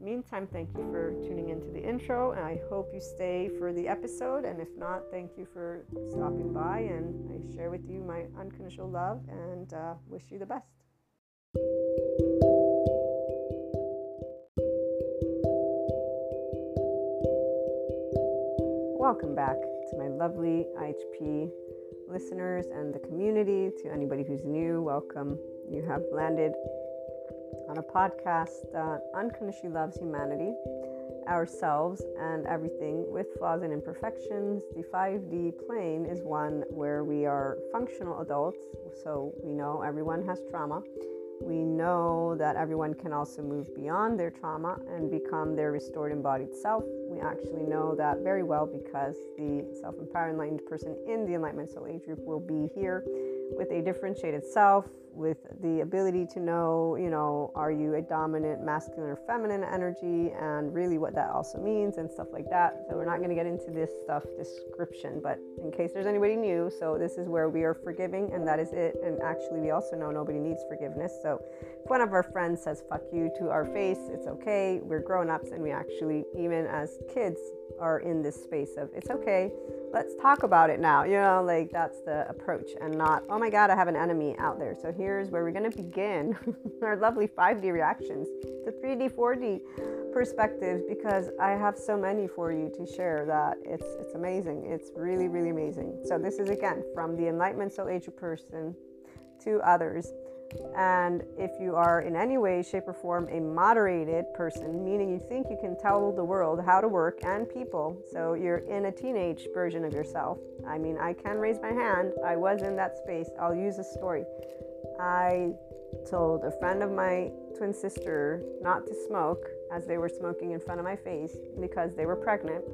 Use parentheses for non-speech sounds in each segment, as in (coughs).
meantime, thank you for tuning into the intro, and I hope you stay for the episode. And if not, thank you for stopping by, and I share with you my unconditional love and uh, wish you the best. Welcome back to my lovely IHP listeners and the community. To anybody who's new, welcome. You have landed on a podcast that unconditionally loves humanity, ourselves, and everything with flaws and imperfections. The 5D plane is one where we are functional adults, so we know everyone has trauma. We know that everyone can also move beyond their trauma and become their restored embodied self. We actually know that very well because the self empowered enlightened person in the Enlightenment Soul Age group will be here with a differentiated self, with the ability to know, you know, are you a dominant masculine or feminine energy and really what that also means and stuff like that. So we're not going to get into this stuff description, but in case there's anybody new, so this is where we are forgiving and that is it. And actually we also know nobody needs forgiveness. So if one of our friends says fuck you to our face, it's okay. We're grown-ups and we actually even as kids are in this space of it's okay let's talk about it now. You know, like that's the approach and not, oh my God, I have an enemy out there. So here's where we're going to begin (laughs) our lovely 5D reactions to 3D, 4D perspectives because I have so many for you to share that it's it's amazing. It's really, really amazing. So this is again from the Enlightenment Soul Age person to others and if you are in any way, shape, or form a moderated person, meaning you think you can tell the world how to work and people, so you're in a teenage version of yourself. I mean, I can raise my hand. I was in that space. I'll use a story. I told a friend of my twin sister not to smoke as they were smoking in front of my face because they were pregnant.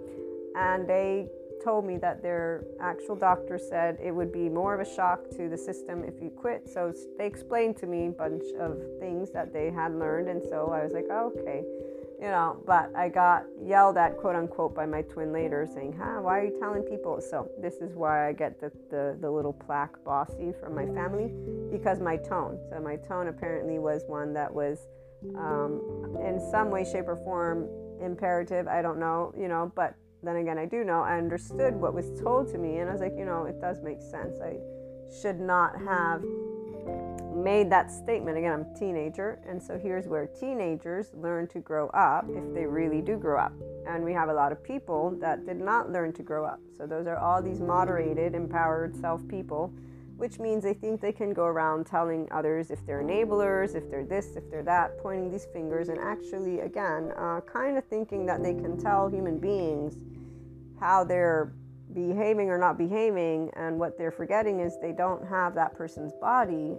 And they told me that their actual doctor said it would be more of a shock to the system if you quit. So they explained to me a bunch of things that they had learned. And so I was like, oh, okay, you know, but I got yelled at, quote unquote, by my twin later saying, huh, why are you telling people? So this is why I get the, the, the little plaque bossy from my family because my tone. So my tone apparently was one that was um, in some way, shape, or form imperative. I don't know, you know, but then again, I do know I understood what was told to me, and I was like, you know, it does make sense. I should not have made that statement. Again, I'm a teenager, and so here's where teenagers learn to grow up if they really do grow up. And we have a lot of people that did not learn to grow up. So those are all these moderated, empowered self people, which means they think they can go around telling others if they're enablers, if they're this, if they're that, pointing these fingers, and actually, again, uh, kind of thinking that they can tell human beings how they're behaving or not behaving. And what they're forgetting is they don't have that person's body.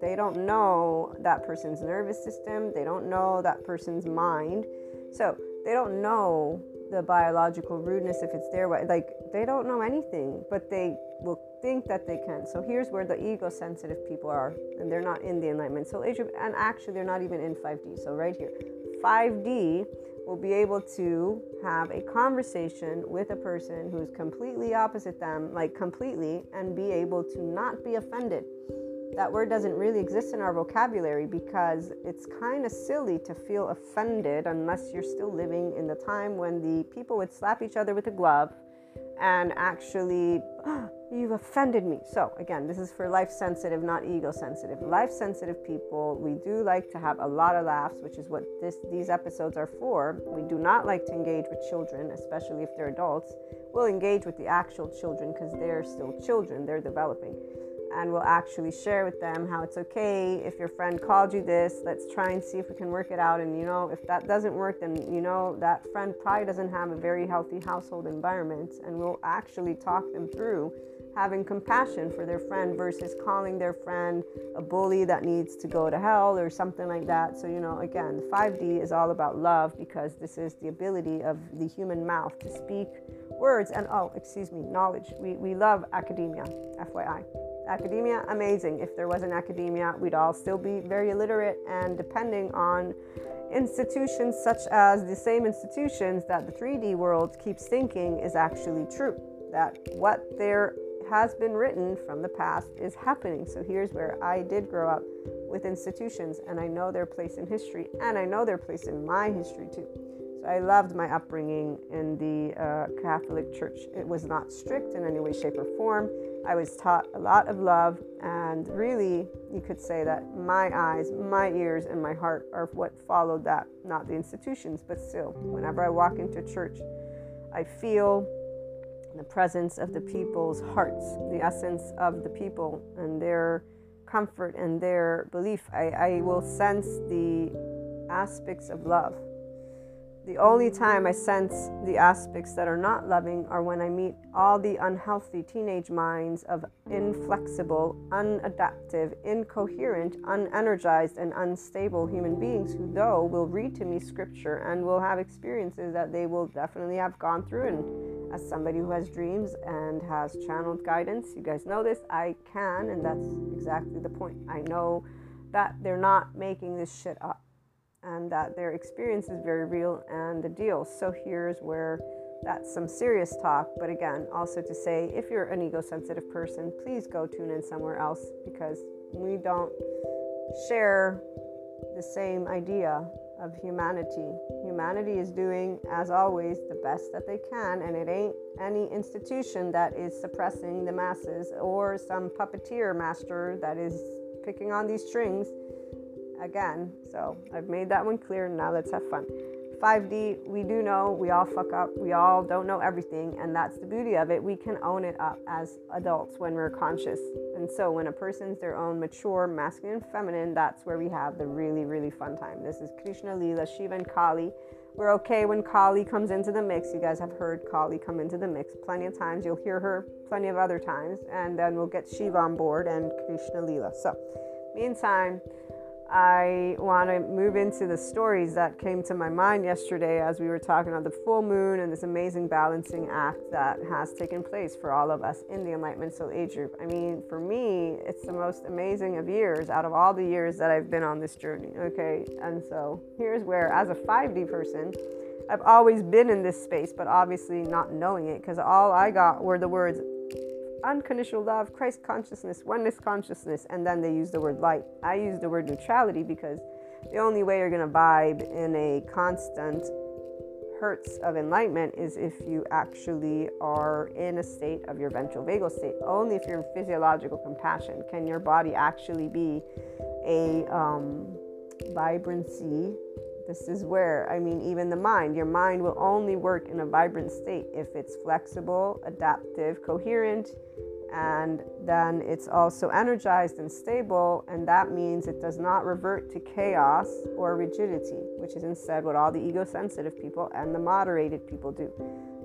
They don't know that person's nervous system. They don't know that person's mind. So they don't know the biological rudeness if it's their way. Like they don't know anything, but they will think that they can. So here's where the ego sensitive people are, and they're not in the enlightenment. So and actually they're not even in 5D. So right here, 5D will be able to have a conversation with a person who's completely opposite them, like completely, and be able to not be offended. That word doesn't really exist in our vocabulary because it's kind of silly to feel offended unless you're still living in the time when the people would slap each other with a glove and actually, oh, (gasps) you've offended me. So, again, this is for life sensitive, not ego sensitive. Life sensitive people, we do like to have a lot of laughs, which is what this, these episodes are for. We do not like to engage with children, especially if they're adults. We'll engage with the actual children because they're still children, they're developing and we'll actually share with them how it's okay if your friend called you this let's try and see if we can work it out and you know if that doesn't work then you know that friend probably doesn't have a very healthy household environment and we'll actually talk them through having compassion for their friend versus calling their friend a bully that needs to go to hell or something like that. So, you know, again, 5D is all about love because this is the ability of the human mouth to speak words and, oh, excuse me, knowledge. We, we love academia, FYI. Academia, amazing. If there wasn't academia, we'd all still be very illiterate and depending on institutions such as the same institutions that the 3D world keeps thinking is actually true. That what there has been written from the past is happening. So here's where I did grow up with institutions and I know their place in history and I know their place in my history too. So I loved my upbringing in the uh, Catholic Church. It was not strict in any way, shape, or form. I was taught a lot of love, and really, you could say that my eyes, my ears, and my heart are what followed that, not the institutions, but still, whenever I walk into church, I feel the presence of the people's hearts, the essence of the people, and their comfort and their belief. I, I will sense the aspects of love the only time I sense the aspects that are not loving are when I meet all the unhealthy teenage minds of inflexible, unadaptive, incoherent, unenergized, and unstable human beings who, though, will read to me scripture and will have experiences that they will definitely have gone through. And as somebody who has dreams and has channeled guidance, you guys know this, I can, and that's exactly the point. I know that they're not making this shit up and that their experience is very real and the deal. So here's where that's some serious talk. But again, also to say if you're an ego sensitive person, please go tune in somewhere else because we don't share the same idea of humanity. Humanity is doing, as always, the best that they can, and it ain't any institution that is suppressing the masses or some puppeteer master that is picking on these strings again. So I've made that one clear. Now let's have fun. 5D, we do know we all fuck up. We all don't know everything. And that's the beauty of it. We can own it up as adults when we're conscious. And so when a person's their own mature, masculine, feminine, that's where we have the really, really fun time. This is Krishna, Leela, Shiva, and Kali. We're okay when Kali comes into the mix. You guys have heard Kali come into the mix plenty of times. You'll hear her plenty of other times. And then we'll get Shiva on board and Krishna, Leela. So, meantime, I want to move into the stories that came to my mind yesterday as we were talking about the full moon and this amazing balancing act that has taken place for all of us in the Enlightenment Soul Age group. I mean, for me, it's the most amazing of years out of all the years that I've been on this journey. Okay, and so here's where, as a 5D person, I've always been in this space, but obviously not knowing it because all I got were the words unconditional love, Christ consciousness, oneness consciousness, and then they use the word light. I use the word neutrality because the only way you're going to vibe in a constant hertz of enlightenment is if you actually are in a state of your ventral vagal state. Only if you're in physiological compassion can your body actually be a um, vibrancy this is where, I mean, even the mind, your mind will only work in a vibrant state if it's flexible, adaptive, coherent, and then it's also energized and stable. And that means it does not revert to chaos or rigidity, which is instead what all the ego sensitive people and the moderated people do.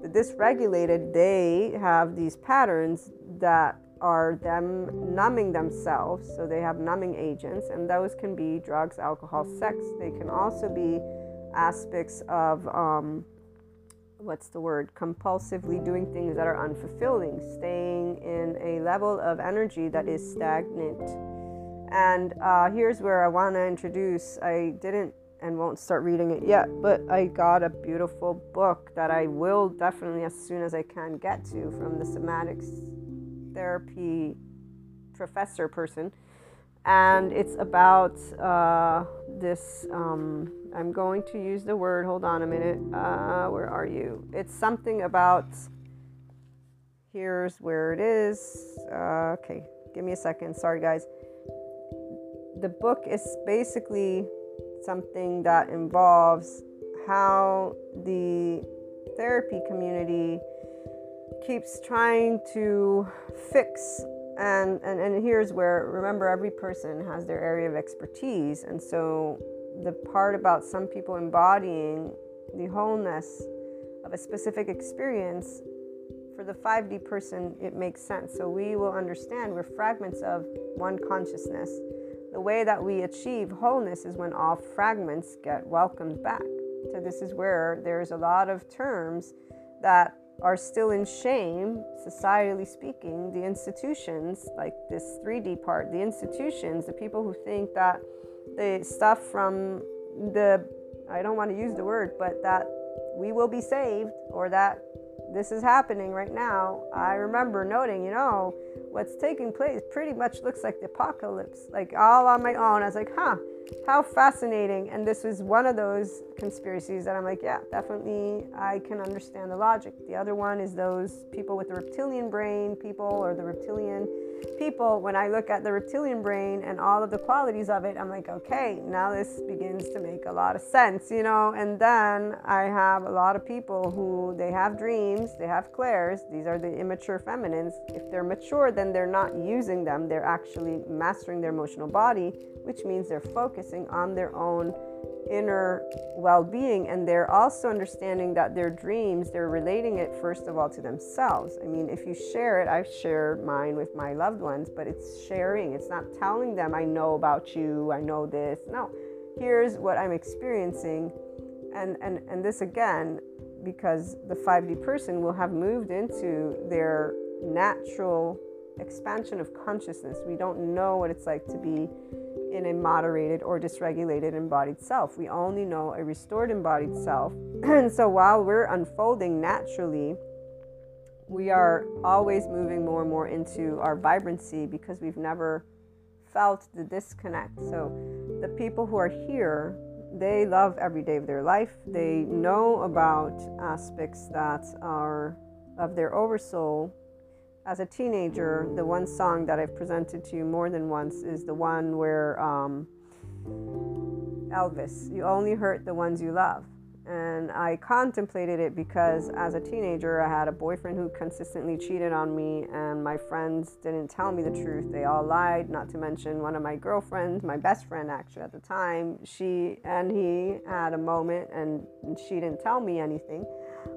The dysregulated, they have these patterns that are them numbing themselves. So they have numbing agents, and those can be drugs, alcohol, sex. They can also be aspects of um, what's the word? Compulsively doing things that are unfulfilling, staying in a level of energy that is stagnant. And uh, here's where I want to introduce I didn't and won't start reading it yet, but I got a beautiful book that I will definitely, as soon as I can, get to from the somatics therapy professor person, and it's about uh, this. Um, I'm going to use the word. Hold on a minute. Uh, where are you? It's something about. Here's where it is. Uh, okay, give me a second. Sorry, guys. The book is basically something that involves how the therapy community keeps trying to fix and, and and here's where remember every person has their area of expertise and so the part about some people embodying the wholeness of a specific experience for the 5D person, it makes sense. So we will understand we're fragments of one consciousness. The way that we achieve wholeness is when all fragments get welcomed back. So, this is where there's a lot of terms that are still in shame, societally speaking. The institutions, like this 3D part, the institutions, the people who think that the stuff from the, I don't want to use the word, but that we will be saved or that this is happening right now, I remember noting, you know, what's taking place pretty much looks like the apocalypse. Like all on my own, I was like, huh, how fascinating. And this was one of those conspiracies that I'm like, yeah, definitely I can understand the logic. The other one is those people with the reptilian brain, people or the reptilian people. When I look at the reptilian brain and all of the qualities of it, I'm like, okay, now this begins to make a lot of sense, you know. And then I have a lot of people who they have dreams, they have clairs. These are the immature feminines. If they're mature, then they're not using them, they're actually mastering their emotional body, which means they're focusing on their own inner well-being and they're also understanding that their dreams they're relating it first of all to themselves. I mean if you share it i share mine with my loved ones but it's sharing. It's not telling them i know about you i know this. No here's what i'm experiencing. And and and this again because the 5d person will have moved into their natural expansion of consciousness. We don't know what it's like to be in a moderated or dysregulated embodied self. We only know a restored embodied self. (clears throat) and so while we're unfolding naturally, we are always moving more and more into our vibrancy because we've never felt the disconnect. So the people who are here, they love every day of their life. They know about aspects that are of their oversoul as a teenager, the one song that I've presented to you more than once is the one where um, Elvis, you only hurt the ones you love. And I contemplated it because as a teenager, I had a boyfriend who consistently cheated on me, and my friends didn't tell me the truth. They all lied, not to mention one of my girlfriends, my best friend actually at the time. She and he had a moment, and she didn't tell me anything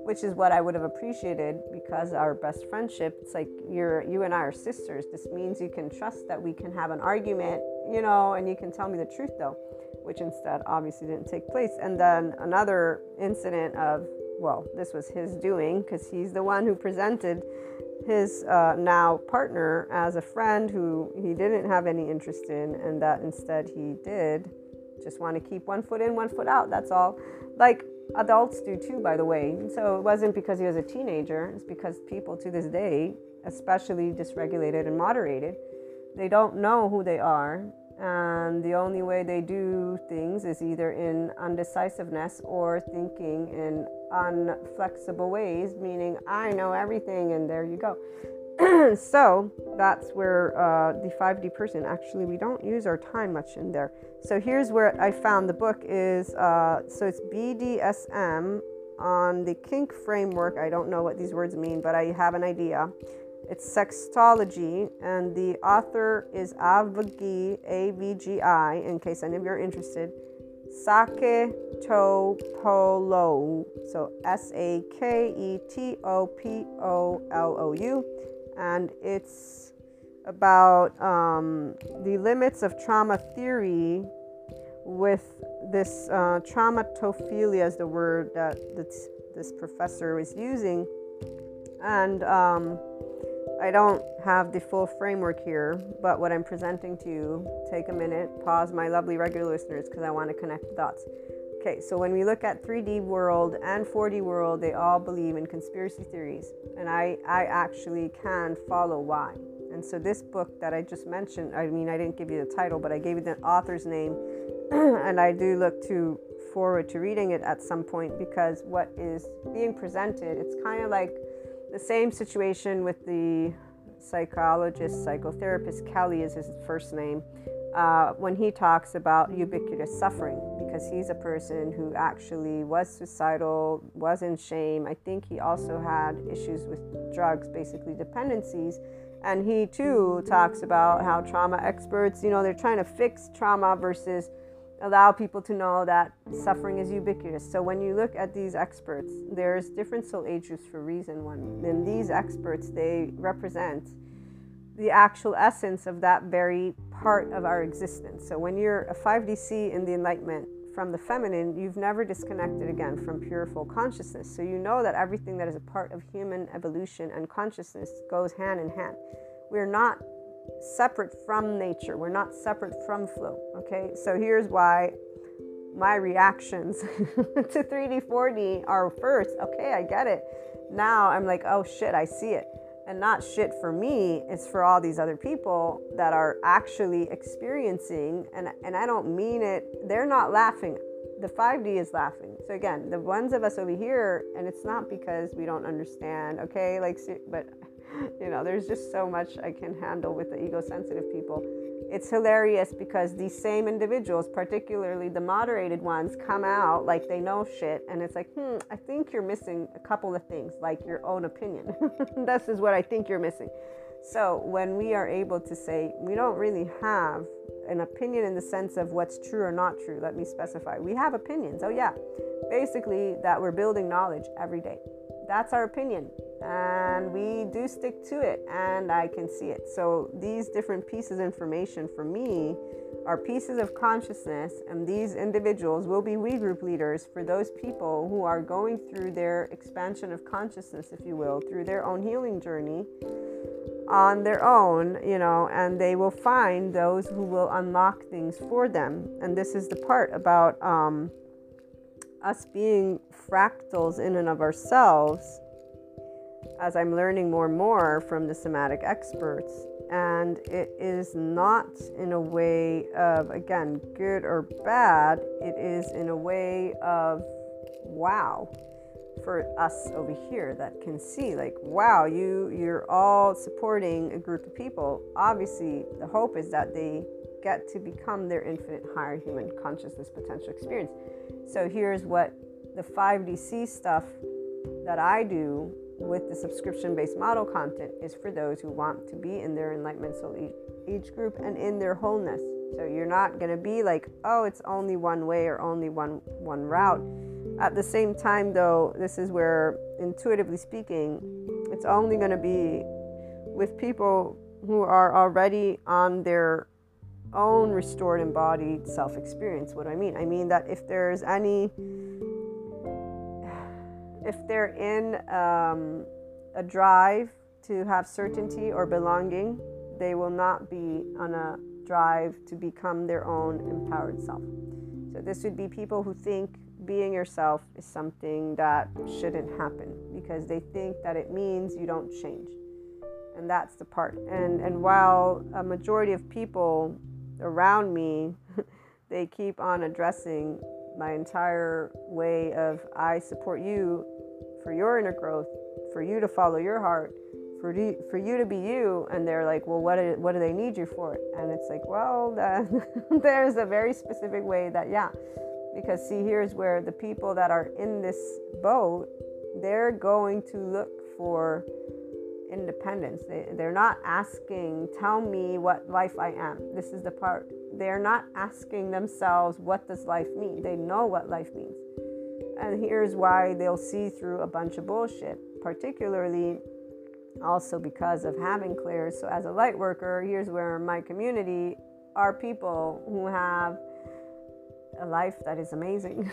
which is what I would have appreciated because our best friendship, it's like you're you and I are sisters. This means you can trust that we can have an argument, you know, and you can tell me the truth though, which instead obviously didn't take place. And then another incident of well, this was his doing because he's the one who presented his uh, now partner as a friend who he didn't have any interest in, and that instead he did just want to keep one foot in, one foot out. That's all. Like adults do too, by the way. So it wasn't because he was a teenager, it's because people to this day, especially dysregulated and moderated, they don't know who they are. And the only way they do things is either in undecisiveness or thinking in unflexible ways, meaning I know everything and there you go. (clears throat) so that's where uh, the 5D person actually we don't use our time much in there. So here's where I found the book is uh, so it's BDSM on the kink framework. I don't know what these words mean, but I have an idea. It's sextology, and the author is Avgi A V G I. In case any of you are interested, Sake. So S A K E T O P O L O U and it's about um, the limits of trauma theory with this uh, traumatophilia is the word that this, this professor is using. And um, i don't have the full framework here but what i'm presenting to you take a minute pause my lovely regular listeners because i want to connect the dots Okay, so when we look at 3D world and 4D world, they all believe in conspiracy theories, and I, I actually can follow why. And so this book that I just mentioned, I mean, I didn't give you the title, but I gave you the author's name, (clears throat) and I do look to forward to reading it at some point because what is being presented, it's kind of like the same situation with the psychologist, psychotherapist Kelly is his first name uh, when he talks about ubiquitous suffering, because he's a person who actually was suicidal, was in shame. I think he also had issues with drugs, basically dependencies. And he too talks about how trauma experts, you know, they're trying to fix trauma versus allow people to know that suffering is ubiquitous. So when you look at these experts, there's different soul for reason one. And these experts, they represent the actual essence of that very part of our existence. So when you're a 5DC in the enlightenment from the feminine, you've never disconnected again from pure full consciousness. So you know that everything that is a part of human evolution and consciousness goes hand in hand. We're not separate from nature. We're not separate from flow. Okay, so here's why my reactions (laughs) to 3D, 4D are first, okay, I get it. Now I'm like, oh shit, I see it. And not shit for me, it's for all these other people that are actually experiencing, and, and I don't mean it, they're not laughing. The 5D is laughing. So again, the ones of us over here, and it's not because we don't understand, okay, like, but (laughs) you know, there's just so much I can handle with the ego sensitive people. It's hilarious because these same individuals, particularly the moderated ones, come out like they know shit. And it's like, hmm, I think you're missing a couple of things, like your own opinion. (laughs) this is what I think you're missing. So when we are able to say, we don't really have an opinion in the sense of what's true or not true, let me specify. We have opinions. Oh, yeah. Basically, that we're building knowledge every day. That's our opinion and we do stick to it and i can see it. So these different pieces of information for me are pieces of consciousness and these individuals will be we group leaders for those people who are going through their expansion of consciousness if you will through their own healing journey on their own you know and they will find those who will unlock things for them. And this is the part about um, us being fractals in and of ourselves as I'm learning more and more from the somatic experts. And it is not in a way of, again, good or bad, it is in a way of wow for us over here that can see like wow you you're all supporting a group of people obviously the hope is that they get to become their infinite higher human consciousness potential experience so here's what the 5dc stuff that i do with the subscription based model content is for those who want to be in their enlightenment soul age group and in their wholeness. So you're not going to be like, oh, it's only one way or only one one route. At the same time though, this is where intuitively speaking, it's only going to be with people who are already on their own restored embodied self experience. What do I mean? I mean that if there's any if they're in um, a drive to have certainty or belonging, they will not be on a drive to become their own empowered self. So, this would be people who think being yourself is something that shouldn't happen because they think that it means you don't change. And that's the part. And, and while a majority of people around me, (laughs) they keep on addressing my entire way of I support you for your inner growth, for you to follow your heart, for you, for you to be you. And they're like, well, what do, what do they need you for? And it's like, well, (laughs) there's a very specific way that, yeah. Because see, here's where the people that are in this boat, they're going to look for independence. They, they're not asking, tell me what life I am. This is the part. They're not asking themselves, what does life mean? They know what life means. And here's why they'll see through a bunch of bullshit, particularly also because of having clairs. So, as a light worker, here's where my community are people who have a life that is amazing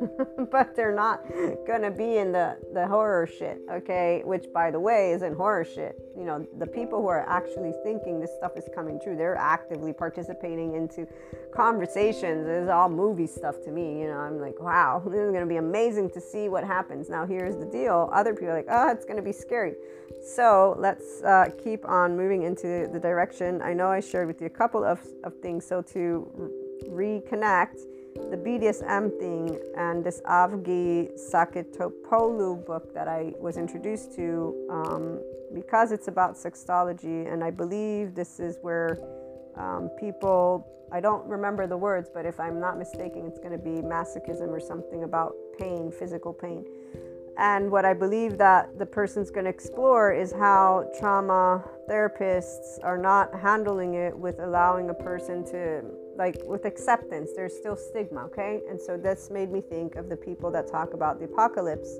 (laughs) but they're not gonna be in the the horror shit okay? Which by the way isn't horror shit. You know the people who are actually thinking this stuff is coming true they're actively participating into conversations. It's all movie stuff to me you know? I'm like wow (laughs) this is gonna be amazing to see what happens. Now here's the deal. Other people are like oh it's gonna be scary. So let's uh, keep on moving into the direction. I know i shared with you a couple of, of things so to reconnect the BDSM thing and this Avgi Saketopoulou book that I was introduced to um, because it's about sexology, and I believe this is where um, people, I don't remember the words, but if I'm not mistaken, it's going to be masochism or something about pain, physical pain. And what I believe that the person's going to explore is how trauma therapists are not handling it with allowing a person to like with acceptance, there's still stigma, okay? And so this made me think of the people that talk about the apocalypse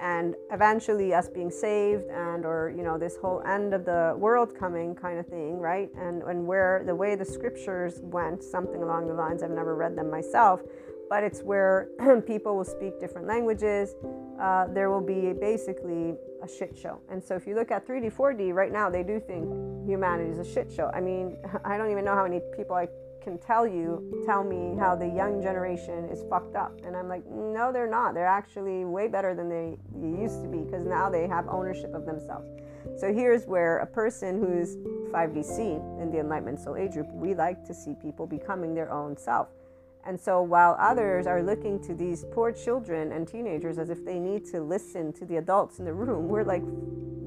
and eventually us being saved and or you know this whole end of the world coming kind of thing right? And and where the way the scriptures went something along the lines i've never read them myself but it's where (clears throat) people will speak different languages uh, there will be basically a shit show. And so if you look at 3d 4d right now they do think humanity is a shit show. I mean (laughs) i don't even know how many people i can tell you, tell me how the young generation is fucked up. And I'm like, no, they're not. They're actually way better than they, used to be because now they have ownership of themselves. So here's where a person who's 5DC in the Enlightenment Soul Age group, we like to see people becoming their own self. And so while others are looking to these poor children and teenagers as if they need to listen to the adults in the room, we're like,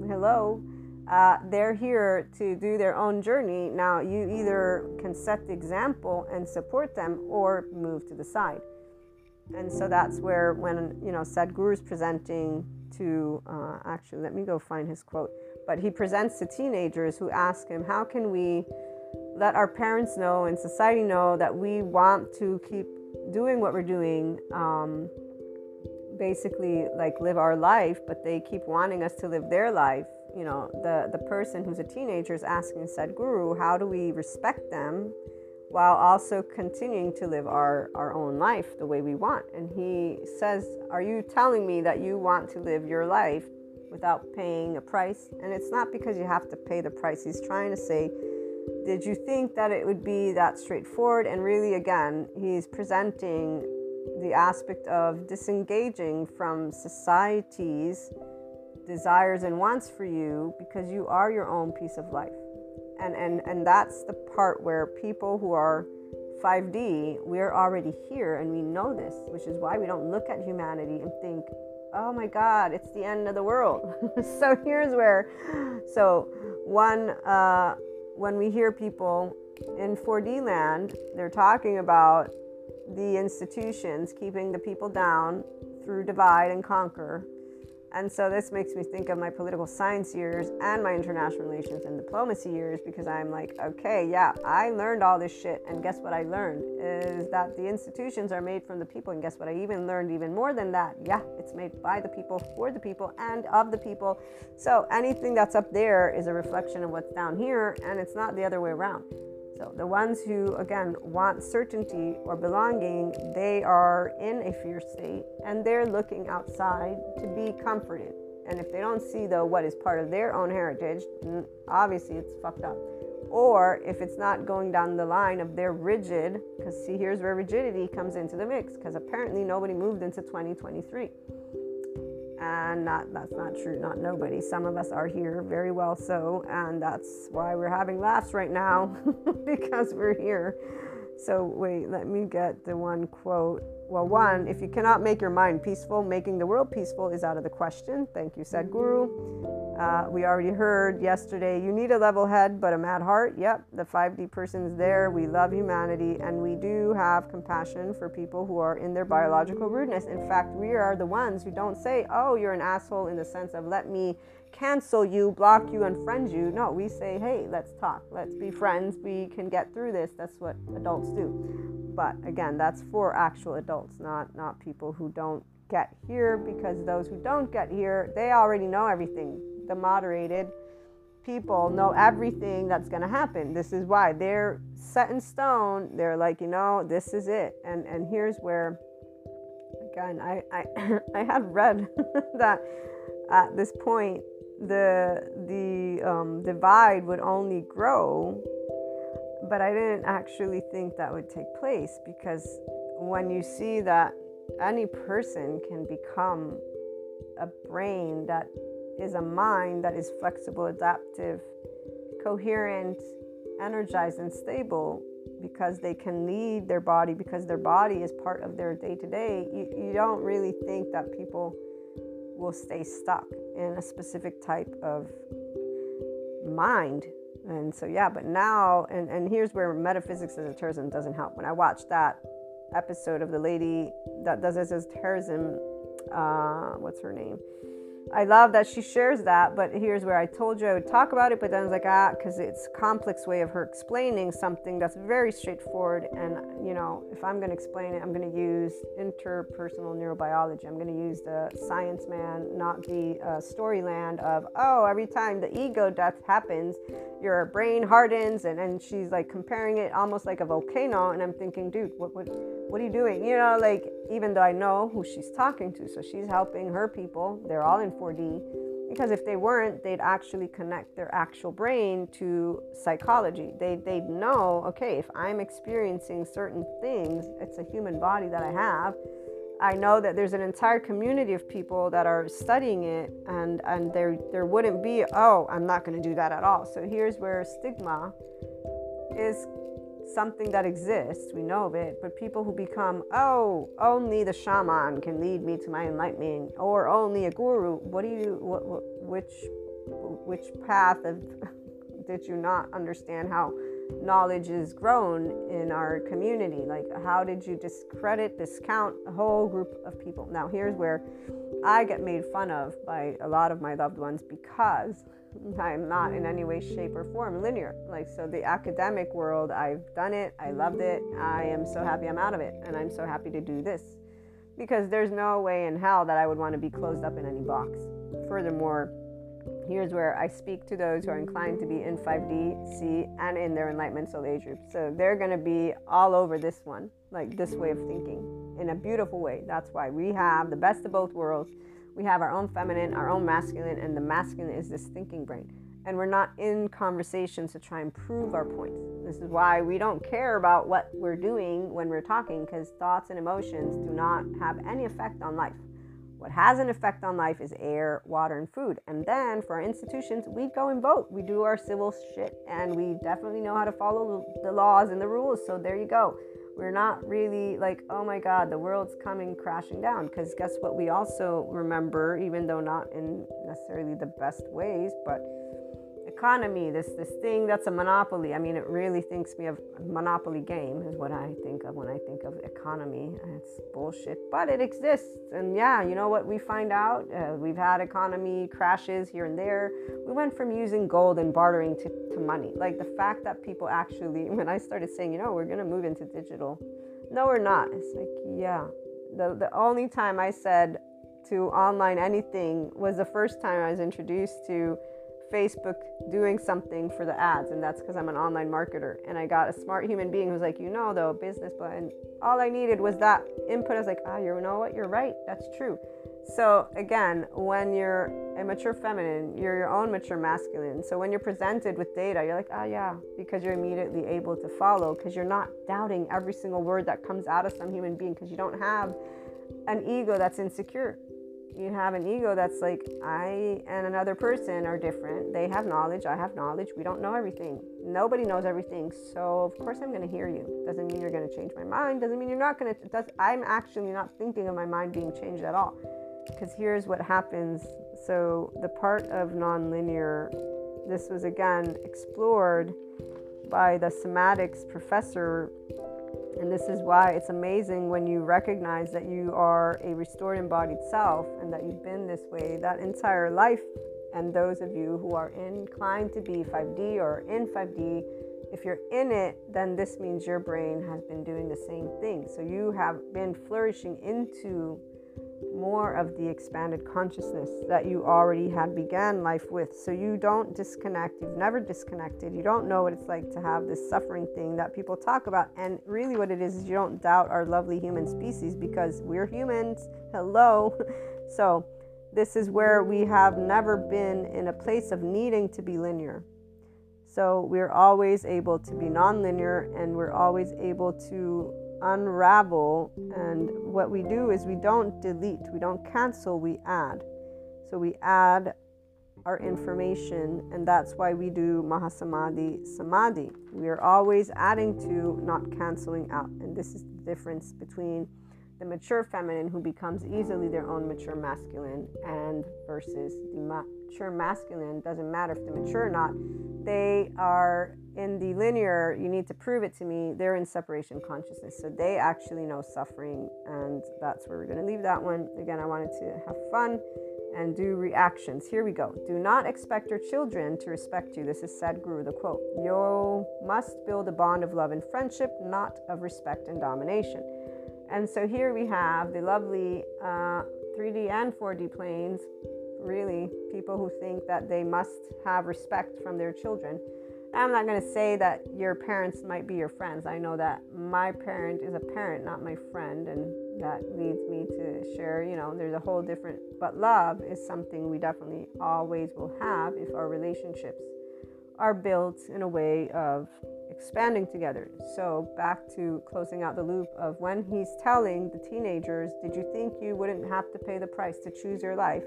hello, uh, they're here to do their own journey. Now, you either can set the example and support them or move to the side. And so that's where, when, you know, Sadhguru is presenting to, uh, actually, let me go find his quote, but he presents to teenagers who ask him, How can we let our parents know and society know that we want to keep doing what we're doing? Um, basically, like live our life, but they keep wanting us to live their life you know the the person who's a teenager is asking Sadhguru, how do we respect them while also continuing to live our our own life the way we want? And he says, are you telling me that you want to live your life without paying a price? And it's not because you have to pay the price. He's trying to say, did you think that it would be that straightforward? And really, again, he's presenting the aspect of disengaging from society's desires and wants for you because you are your own piece of life. And, and, and that's the part where people who are 5D, we're already here and we know this, which is why we don't look at humanity and think, oh my God, it's the end of the world. (laughs) so here's where, so one, uh, when we hear people in 4D land, they're talking about the institutions keeping the people down through divide and conquer and so this makes me think of my political science years and my international relations and diplomacy years because I'm like, okay, yeah, I learned all this shit. And guess what I learned is that the institutions are made from the people. And guess what I even learned even more than that? Yeah, it's made by the people, for the people, and of the people. So anything that's up there is a reflection of what's down here, and it's not the other way around. So the ones who, again, want certainty or belonging, they are in a fear state and they're looking outside to be comforted. And if they don't see, though, what is part of their own heritage, obviously it's fucked up. Or if it's not going down the line of they're rigid, because see, here's where rigidity comes into the mix, because apparently nobody moved into 2023 and not that's not true not nobody some of us are here very well so and that's why we're having laughs right now (laughs) because we're here so wait let me get the one quote well, one, if you cannot make your mind peaceful, making the world peaceful is out of the question. Thank you, Sadhguru. Uh, we already heard yesterday, you need a level head, but a mad heart. Yep, the 5D person is there. We love humanity, and we do have compassion for people who are in their biological rudeness. In fact, we are the ones who don't say, oh, you're an asshole in the sense of let me cancel you, block you, unfriend you. No, we say, hey, let's talk. Let's be friends. We can get through this. That's what adults do. But again, that's for actual adults, not not people who don't get here because those who don't get here, they already know everything. The moderated people know everything that's going to happen. This is why they're set in stone. They're like, you know, this is it. And and here's where again, I I, (coughs) I had read (laughs) that at this point the the um, divide would only grow but I didn't actually think that would take place because when you see that any person can become a brain that is a mind that is flexible, adaptive, coherent, energized, and stable because they can lead their body, because their body is part of their day to day, you don't really think that people will stay stuck in a specific type of mind and so, yeah, but now, and, and here's where metaphysics as a terrorism doesn't help. When I watched that episode of the lady that does esotericism, uh, what's her name? I love that she shares that, but here's where I told you I would talk about it, but then I was like, ah, because it's a complex way of her explaining something that's very straightforward. And, you know, if I'm going to explain it, I'm going to use interpersonal neurobiology. I'm going to use the science man, not the uh, storyland of, oh, every time the ego death happens, your brain hardens. And, and she's like comparing it almost like a volcano. And I'm thinking, dude, what, what, what are you doing? You know, like, even though I know who she's talking to. So she's helping her people. They're all in 4D. Because if they weren't, they'd actually connect their actual brain to psychology. They, they'd know, okay, if I'm experiencing certain things, it's a human body that I have. I know that there's an entire community of people that are studying it, and, and there, there wouldn't be, oh, I'm not going to do that at all. So here's where stigma is something that exists, we know of it, but people who become, oh, only the shaman can lead me to my enlightenment, or only a guru, what do you, what, what, which, which path of, (laughs) did you not understand how knowledge is grown in our community? Like, how did you discredit, discount a whole group of people? Now, here's where I get made fun of by a lot of my loved ones because I'm not in any way, shape, or form linear. Like, so the academic world, I've done it, I loved it, I am so happy I'm out of it, and I'm so happy to do this. Because there's no way in hell that I would want to be closed up in any box. Furthermore, here's where I speak to those who are inclined to be in 5D, C, and in their enlightenment soul age group. So they're going to be all over this one, like this way of thinking, in a beautiful way. That's why we have the best of both worlds we have our own feminine, our own masculine, and the masculine is this thinking brain. And we're not in conversations to try and prove our points. This is why we don't care about what we're doing when we're talking, because thoughts and emotions do not have any effect on life. What has an effect on life is air, water, and food. And then for our institutions, we go and vote. We do our civil shit, and we definitely know how to follow the laws and the rules. So there you go we're not really like, oh my God, the world's coming crashing down. Because guess what? We also remember, even though not in necessarily the best ways, but economy, this this thing that's a monopoly. I mean, it really thinks me of monopoly game is what I think of when I think of economy. It's bullshit, but it exists. And yeah, you know what we find out? Uh, we've had economy crashes here and there. We went from using gold and bartering to, to money. Like the fact that people actually, (laughs) when I started saying, you know, we're gonna move into digital. No, we're not. It's like, yeah. The the only time I said to online anything was the first time I was introduced to Facebook doing something for the ads, and that's because I'm an online marketer. And I got a smart human being who's like, you know, though, business, plan. all I needed was that input. I was like, ah, oh, you know what? You're right. That's true. So again, when you're a mature feminine, you're your own mature masculine. So when you're presented with data, you're like, ah, oh, yeah, because you're immediately able to follow, because you're not doubting every single word that comes out of some human being, because you don't have an ego that's insecure you have an ego that's like i and another person are different. They have knowledge i have knowledge we don't know everything. Nobody knows everything so of course i'm going to hear you. Doesn't mean you're going to change my mind doesn't mean you're not going to i'm actually not thinking of my mind being changed at all. Because here's what happens. So the part of nonlinear this was again explored by the somatics professor and this is why it's amazing when you recognize that you are a restored embodied self and that you've been this way that entire life. And those of you who are inclined to be 5D or in 5D, if you're in it, then this means your brain has been doing the same thing. So you have been flourishing into more of the expanded consciousness that you already had began life with. So you don't disconnect. You've never disconnected. You don't know what it's like to have this suffering thing that people talk about. And really, what it is is you don't doubt our lovely human species because we're humans. Hello. (laughs) so this is where we have never been in a place of needing to be linear. So we're always able to be nonlinear and we're always able to unravel. And what we do is we don't delete, we don't cancel, we add. So we add our information, and that's why we do Mahasamadhi Samadhi. We are always adding to, not canceling out. And this is the difference between the mature feminine who becomes easily their own mature masculine and versus the mature masculine doesn't matter if they're mature or not they are in the linear, you need to prove it to me, they're in separation consciousness. So they actually know suffering, and that's where we're going to leave that one. Again, I wanted to have fun and do reactions. Here we go. Do not expect your children to respect you. This is Sadhguru, the quote. You must build a bond of love and friendship, not of respect and domination. And so here we have the lovely uh, 3D and 4D planes. Really, people who think that they must have respect from their children. I'm not going to say that your parents might be your friends. I know that my parent is a parent, not my friend, and that leads me to share, you know, there's a whole different, but love is something we definitely always will have if our relationships are built in a way of expanding together. So, back to closing out the loop of when he's telling the teenagers, Did you think you wouldn't have to pay the price to choose your life?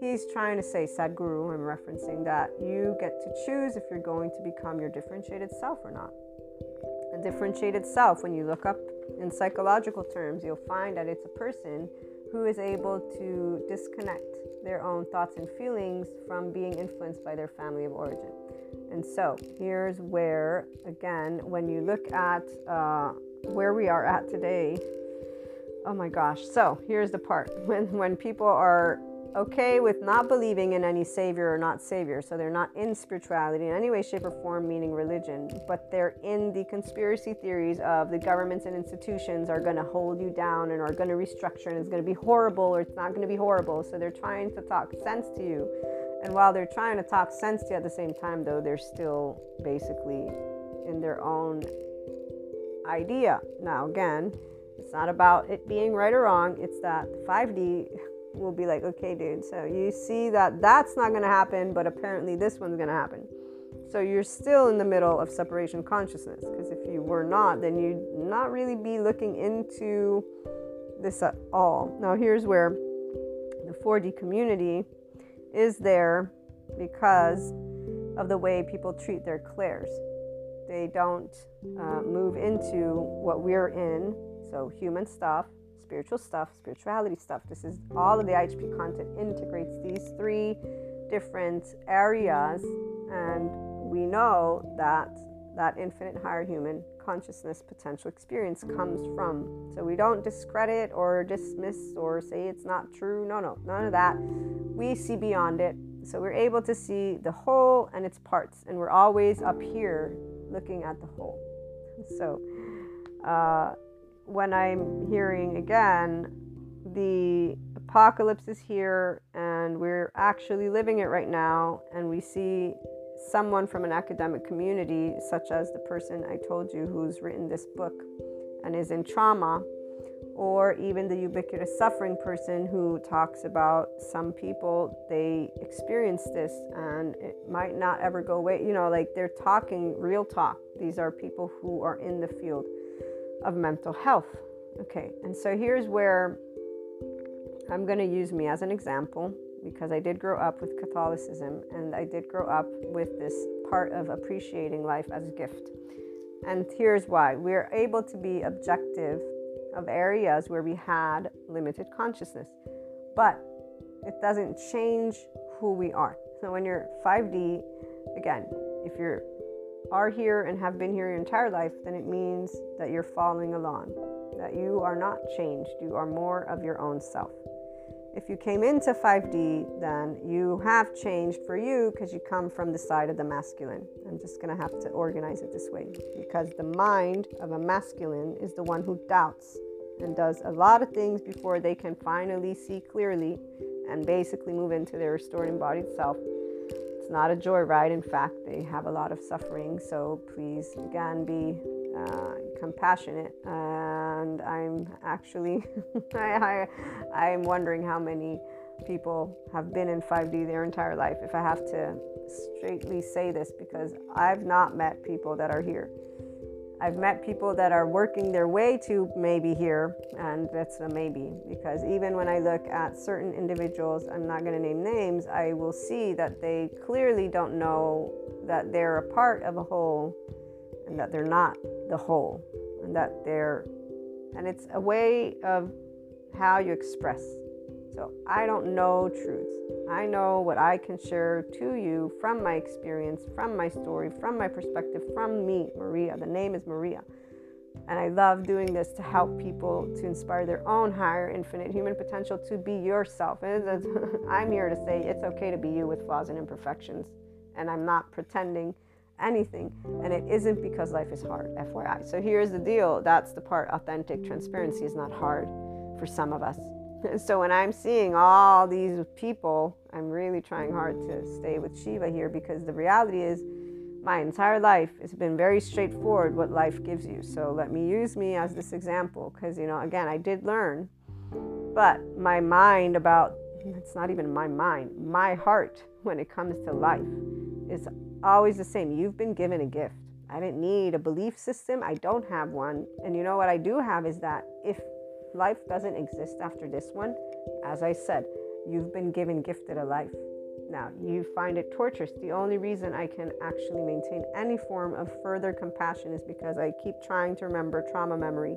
He's trying to say, Sadhguru, I'm referencing that you get to choose if you're going to become your differentiated self or not. A differentiated self, when you look up in psychological terms, you'll find that it's a person who is able to disconnect their own thoughts and feelings from being influenced by their family of origin. And so here's where, again, when you look at uh, where we are at today, oh my gosh. So here's the part (laughs) when, when people are okay with not believing in any savior or not savior. So they're not in spirituality in any way, shape, or form, meaning religion, but they're in the conspiracy theories of the governments and institutions are going to hold you down and are going to restructure and it's going to be horrible or it's not going to be horrible. So they're trying to talk sense to you. And while they're trying to talk sense to you at the same time, though, they're still basically in their own idea. Now, again, it's not about it being right or wrong, it's that 5D will be like, okay, dude, so you see that that's not going to happen, but apparently this one's going to happen. So you're still in the middle of separation consciousness because if you were not, then you'd not really be looking into this at all. Now, here's where the 4D community is there because of the way people treat their clairs. They don't uh, move into what we're in, so human stuff, spiritual stuff, spirituality stuff. This is all of the IHP content integrates these three different areas, and we know that that infinite higher human consciousness potential experience comes from. So we don't discredit or dismiss or say it's not true. No, no, none of that. We see beyond it. So we're able to see the whole and its parts, and we're always up here looking at the whole. So, uh, when I'm hearing again, the apocalypse is here and we're actually living it right now, and we see someone from an academic community, such as the person I told you who's written this book and is in trauma, or even the ubiquitous suffering person who talks about some people they experience this and it might not ever go away. You know, like they're talking real talk. These are people who are in the field of mental health. Okay, and so here's where I'm going to use me as an example because I did grow up with Catholicism and I did grow up with this part of appreciating life as a gift. And here's why we're able to be objective of areas where we had limited consciousness, but it doesn't change who we are. So when you're 5D, again, if you're are here and have been here your entire life, then it means that you're following along, that you are not changed. You are more of your own self. If you came into 5D, then you have changed for you because you come from the side of the masculine. I'm just going to have to organize it this way because the mind of a masculine is the one who doubts and does a lot of things before they can finally see clearly and basically move into their restored embodied self it's not a joyride. In fact, they have a lot of suffering. So please, again, be uh, compassionate. And I'm actually, (laughs) I, I, I'm wondering how many people have been in 5D their entire life. If I have to straightly say this, because I've not met people that are here. I've met people that are working their way to maybe here, and that's a maybe because even when I look at certain individuals, I'm not going to name names, I will see that they clearly don't know that they're a part of a whole and that they're not the whole, and that they're, and it's a way of how you express so I don't know truths. I know what I can share to you from my experience, from my story, from my perspective, from me, Maria. The name is Maria. And I love doing this to help people to inspire their own higher infinite human potential to be yourself. (laughs) I'm here to say it's okay to be you with flaws and imperfections. And I'm not pretending anything. And it isn't because life is hard, FYI. So here's the deal that's the part authentic transparency is not hard for some of us. (laughs) So when I'm seeing all these people, I'm really trying hard to stay with Shiva here because the reality is my entire life it's been very straightforward what life gives you. So let me use me as this example because you know again I did learn but my mind about it's not even my mind, my heart when it comes to life is always the same. You've been given a gift. I didn't need a belief system. I don't have one. And you know what I do have is that if life doesn't exist after this one, as I said, you've been given gifted a life. Now, you find it torturous. The only reason I can actually maintain any form of further compassion is because I keep trying to remember trauma memory.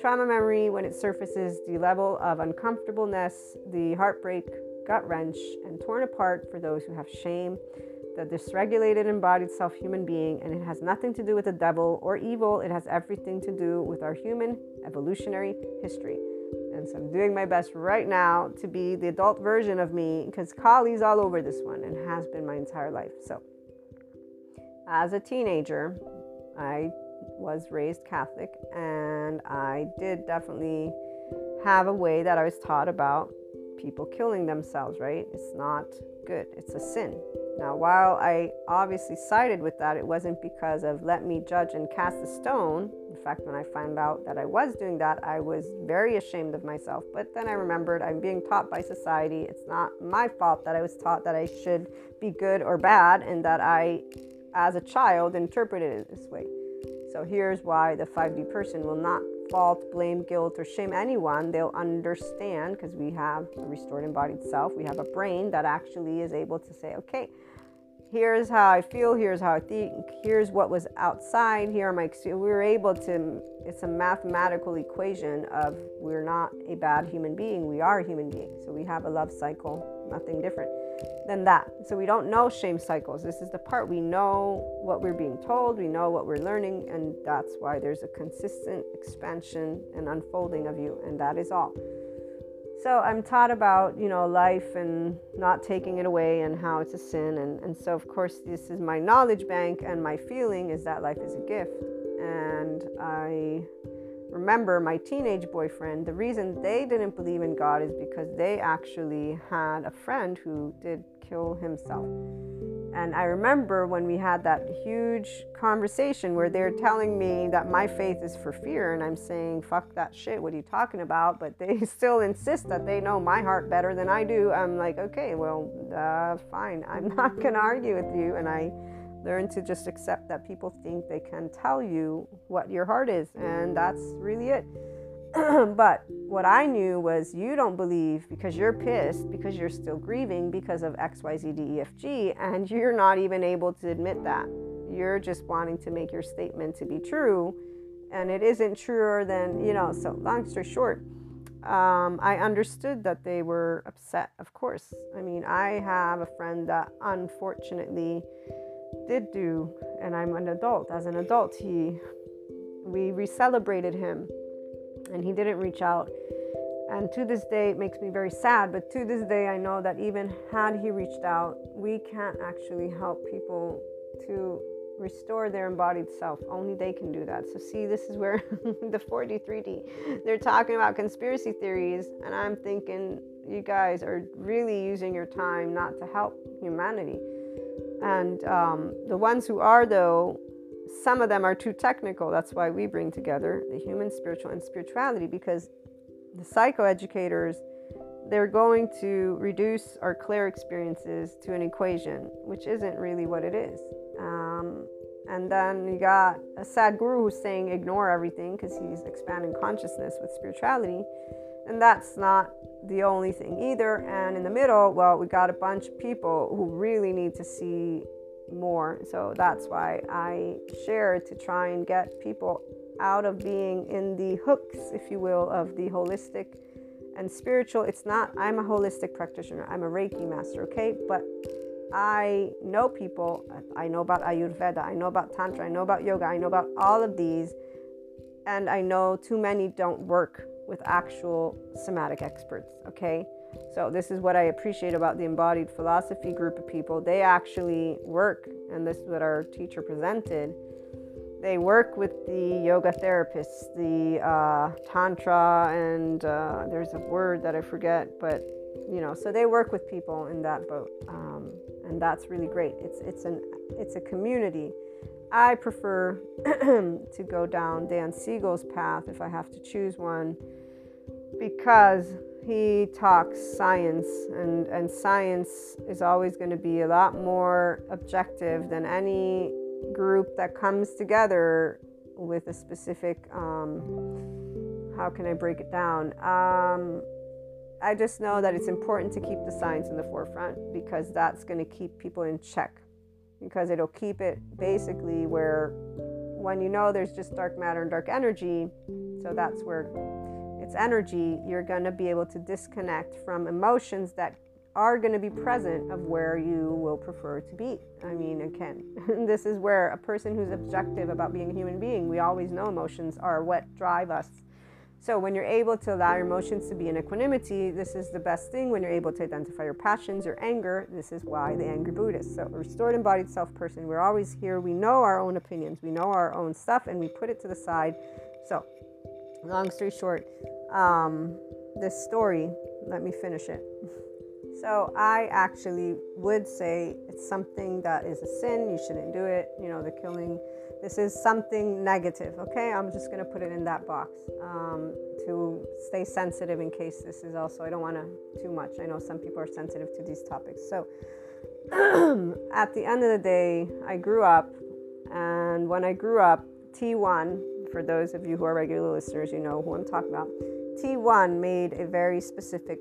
Trauma memory, when it surfaces, the level of uncomfortableness, the heartbreak, gut wrench, and torn apart for those who have shame, the dysregulated embodied self human being, and it has nothing to do with the devil or evil. It has everything to do with our human evolutionary history. And so I'm doing my best right now to be the adult version of me because Kali's all over this one and has been my entire life. So, as a teenager, I was raised Catholic and I did definitely have a way that I was taught about people killing themselves, right? It's not good, it's a sin. Now, while I obviously sided with that, it wasn't because of let me judge and cast a stone. In fact, when I found out that I was doing that, I was very ashamed of myself. But then I remembered I'm being taught by society. It's not my fault that I was taught that I should be good or bad and that I, as a child, interpreted it this way. So here's why the 5D person will not fault, blame, guilt, or shame anyone. They'll understand because we have a restored embodied self. We have a brain that actually is able to say, okay, here's how I feel, here's how I think, here's what was outside, here are my we were able to it's a mathematical equation of we're not a bad human being, we are a human being. So we have a love cycle, nothing different than that. So we don't know shame cycles. This is the part we know what we're being told, we know what we're learning, and that's why there's a consistent expansion and unfolding of you, and that is all. So I'm taught about, you know, life and not taking it away and how it's a sin. And, and so, of course, this is my knowledge bank, and my feeling is that life is a gift. And I remember my teenage boyfriend, the reason they didn't believe in God is because they actually had a friend who did kill himself. And I remember when we had that huge conversation where they're telling me that my faith is for fear, and I'm saying, fuck that shit, what are you talking about? But they (laughs) still insist that they know my heart better than I do. I'm like, okay, well, uh, fine. I'm not to argue with you. And I learned to just accept that people think they can tell you what your heart is, and that's really it. (clears throat) but what I knew was you don't believe because you're pissed, because you're still grieving because of X, Y, Z, D, E, F, G, and you're not even able to admit that. You're just wanting to make your statement to be true, and it isn't truer than, you know. So, long story short, um, I understood that they were upset, of course. I mean, I have a friend that unfortunately did do, and I'm an adult. As an adult, he we re-celebrated him and he didn't reach out. And to this day, it makes me very sad. But to this day, I know that even had he reached out, we can't actually help people to restore their embodied self. Only they can do that. So, see, this is where (laughs) the 4D, 3D, they're talking about conspiracy theories. And I'm thinking, you guys are really using your time not to help humanity. And um, the ones who are, though, some of them are too technical. That's why we bring together the human, spiritual, and spirituality because the psychoeducators they're going to reduce our clair experiences to an equation, which isn't really what it is. Um, and then you got a Sadhguru who's saying ignore everything because he's expanding consciousness with spirituality. And that's not the only thing either. And in the middle, well, we got a bunch of people who really need to see more. So that's why I share to try and get people out of being in the hooks, if you will, of the holistic and spiritual. It's not, I'm a holistic practitioner, I'm a Reiki master, okay? But I know people, I know about Ayurveda, I know about Tantra, I know about yoga, I know about all of these. and I know too many don't work with actual somatic experts, okay? So, this is what I appreciate about the embodied philosophy group of people. They actually work, and this is what our teacher presented. They work with the yoga therapists, the uh, tantra, and uh, there's a word that I forget, but you know, so they work with people in that boat, um, and that's really great. It's it's an it's a community. I prefer (clears throat) to go down Dan Siegel's path if I have to choose one, because he talks science, and, and science is always going to be a lot more objective than any group that comes together with a specific, um, how can I break it down? Um, I just know that it's important to keep the science in the forefront because that's going to keep people in check. Because it'll keep it basically where when you know there's just dark matter and dark energy, so that's where it's energy, you're going to be able to disconnect from emotions that are going to be present of where you will prefer to be. I mean, again, (laughs) this is where a person who's objective about being a human being, we always know emotions are what drive us. So, when you're able to allow your emotions to be in equanimity, this is the best thing. When you're able to identify your passions, your anger, this is why the angry Buddhist. So, a restored embodied self person, we're always here. We know our own opinions, we know our own stuff, and we put it to the side. So, long story short, um, this story, let me finish it. So, I actually would say it's something that is a sin. You shouldn't do it. You know, the killing. This is something negative. Okay, I'm just going to put it in that box um, to stay sensitive in case this is also. I don't want to too much. I know some people are sensitive to these topics. So, (clears throat) at the end of the day, I grew up, and when I grew up, T1, for those of you who are regular listeners, you know who I'm talking about. T1 made a very specific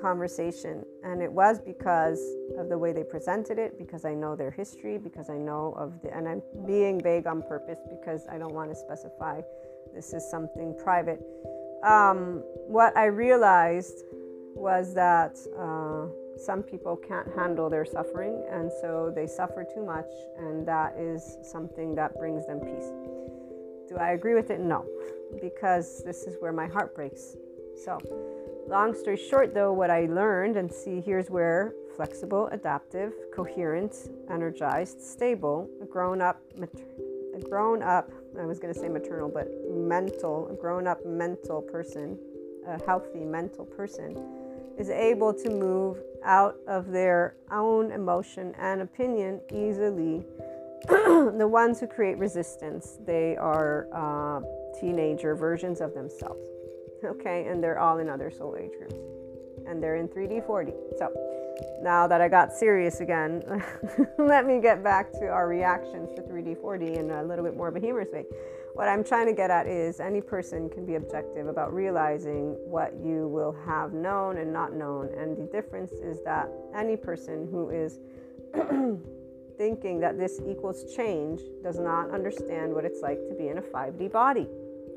conversation, and it was because of the way they presented it, because I know their history, because I know of the, and I'm being vague on purpose because I don't want to specify this is something private. Um, what I realized was that uh, some people can't handle their suffering, and so they suffer too much, and that is something that brings them peace. Do I agree with it? No, because this is where my heart breaks. So, long story short, though, what I learned, and see, here's where flexible, adaptive, coherent, energized, stable, a grown up, a grown up, I was going to say maternal, but mental, a grown up mental person, a healthy mental person, is able to move out of their own emotion and opinion easily (clears throat) the ones who create resistance, they are uh, teenager versions of themselves. Okay, and they're all in other soul age groups. And they're in 3D 4D. So now that I got serious again, (laughs) let me get back to our reactions to 3D 4D in a little bit more of a humorous way. What I'm trying to get at is any person can be objective about realizing what you will have known and not known. And the difference is that any person who is (clears throat) thinking that this equals change does not understand what it's like to be in a 5D body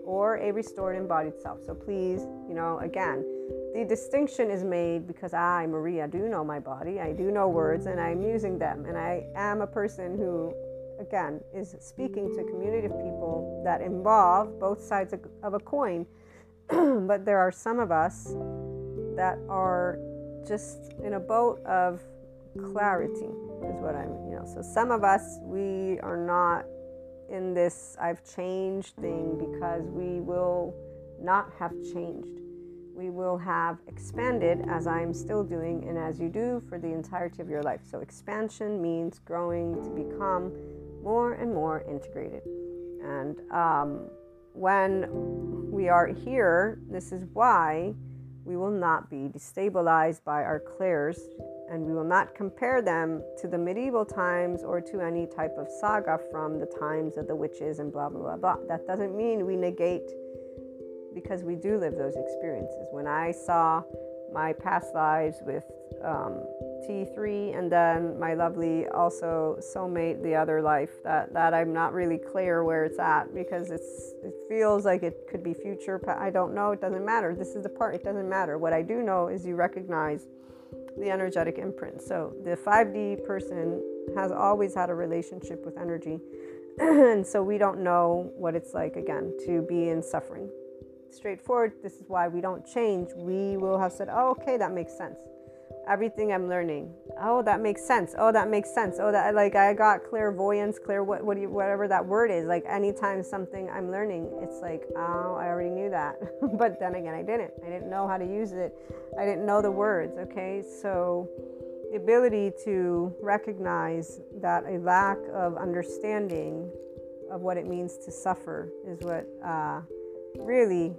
or a restored embodied self. So please, you know, again, the distinction is made because I, Maria, do know my body. I do know words and I'm using them. And I am a person who, again, is speaking to a community of people that involve both sides of a coin. (clears throat) but there are some of us that are just in a boat of clarity is what I'm, you know. So some of us, we are not in this I've changed thing because we will not have changed. We will have expanded as I'm still doing and as you do for the entirety of your life. So expansion means growing to become more and more integrated. And um, when we are here, this is why we will not be destabilized by our clairs and we will not compare them to the medieval times or to any type of saga from the times of the witches and blah, blah, blah, blah. That doesn't mean we negate because we do live those experiences. When I saw my past lives with um, T3 and then my lovely also soulmate, the other life, that, that I'm not really clear where it's at because it's it feels like it could be future. I don't know. It doesn't matter. This is the part. It doesn't matter. What I do know is you recognize the energetic imprint. So the 5D person has always had a relationship with energy. (clears throat) and so we don't know what it's like again to be in suffering. Straightforward, this is why we don't change. We will have said, oh, okay, that makes sense. Everything I'm learning, oh, that makes sense. Oh, that makes sense. Oh, that like I got clairvoyance, clear what, what do you, whatever that word is. Like anytime something I'm learning, it's like, oh, I already knew that. (laughs) but then again, I didn't. I didn't know how to use it. I didn't know the words. Okay, so the ability to recognize that a lack of understanding of what it means to suffer is what uh, really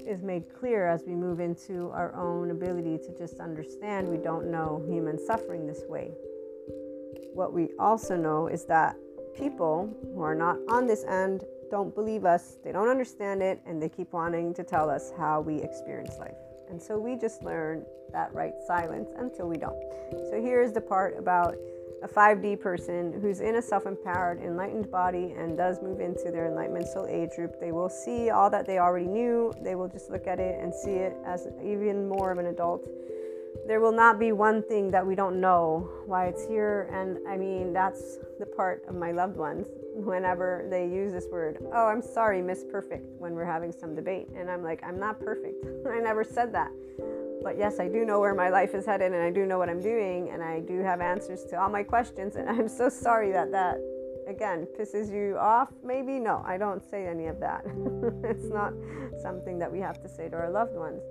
is made clear as we move into our own ability to just understand we don't know human suffering this way. What we also know is that people who are not on this end don't believe us, they don't understand it, and they keep wanting to tell us how we experience life. And so we just learn that right silence until we don't. So here's the part about a 5D person who's in a self empowered, enlightened body and does move into their enlightenment soul age group, they will see all that they already knew. They will just look at it and see it as even more of an adult. There will not be one thing that we don't know why it's here. And I mean, that's the part of my loved ones whenever they use this word. Oh, I'm sorry, Miss Perfect, when we're having some debate. And I'm like, I'm not perfect. (laughs) I never said that. But yes, I do know where my life is headed and I do know what I'm doing and I do have answers to all my questions. And (laughs) I'm so sorry that that, again, pisses you off. Maybe no, I don't say any of that. (laughs) it's not something that we have to say to our loved ones.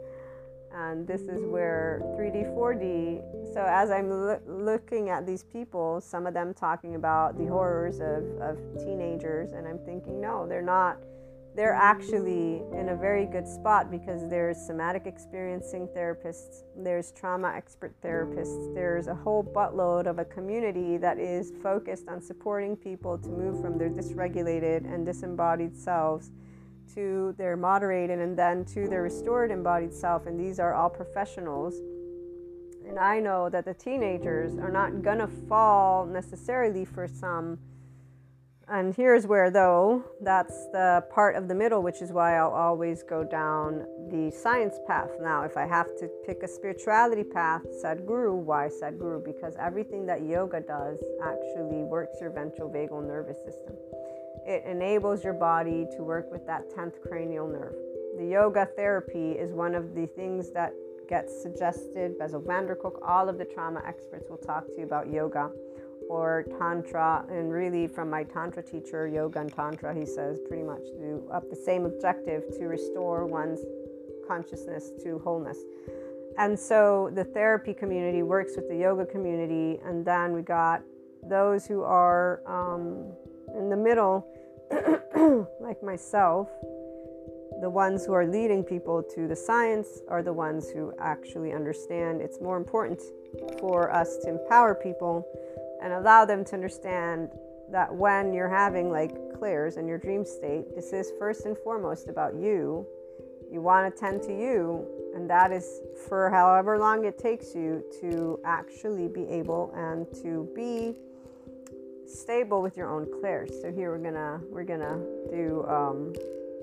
And this is where 3D, 4D. So, as I'm lo- looking at these people, some of them talking about the horrors of, of teenagers, and I'm thinking, no, they're not they're actually in a very good spot because there's somatic experiencing therapists, there's trauma expert therapists, there's a whole buttload of a community that is focused on supporting people to move from their dysregulated and disembodied selves to their moderated and then to their restored embodied self. And these are all professionals. And I know that the teenagers are not gonna fall necessarily for some and here's where, though, that's the part of the middle, which is why I'll always go down the science path. Now, if I have to pick a spirituality path, Sadhguru, why Sadhguru? Because everything that yoga does actually works your ventral vagal nervous system. It enables your body to work with that 10th cranial nerve. The yoga therapy is one of the things that gets suggested. Bessel van der Kolk, all of the trauma experts will talk to you about yoga or tantra and really from my tantra teacher yoga and tantra he says pretty much do up the same objective to restore one's consciousness to wholeness. And so the therapy community works with the yoga community and then we got those who are um, in the middle (coughs) like myself the ones who are leading people to the science are the ones who actually understand it's more important for us to empower people and allow them to understand that when you're having like clairs in your dream state, this is first and foremost about you. You want to tend to you, and that is for however long it takes you to actually be able and to be stable with your own clairs. So here we're gonna we're gonna do um,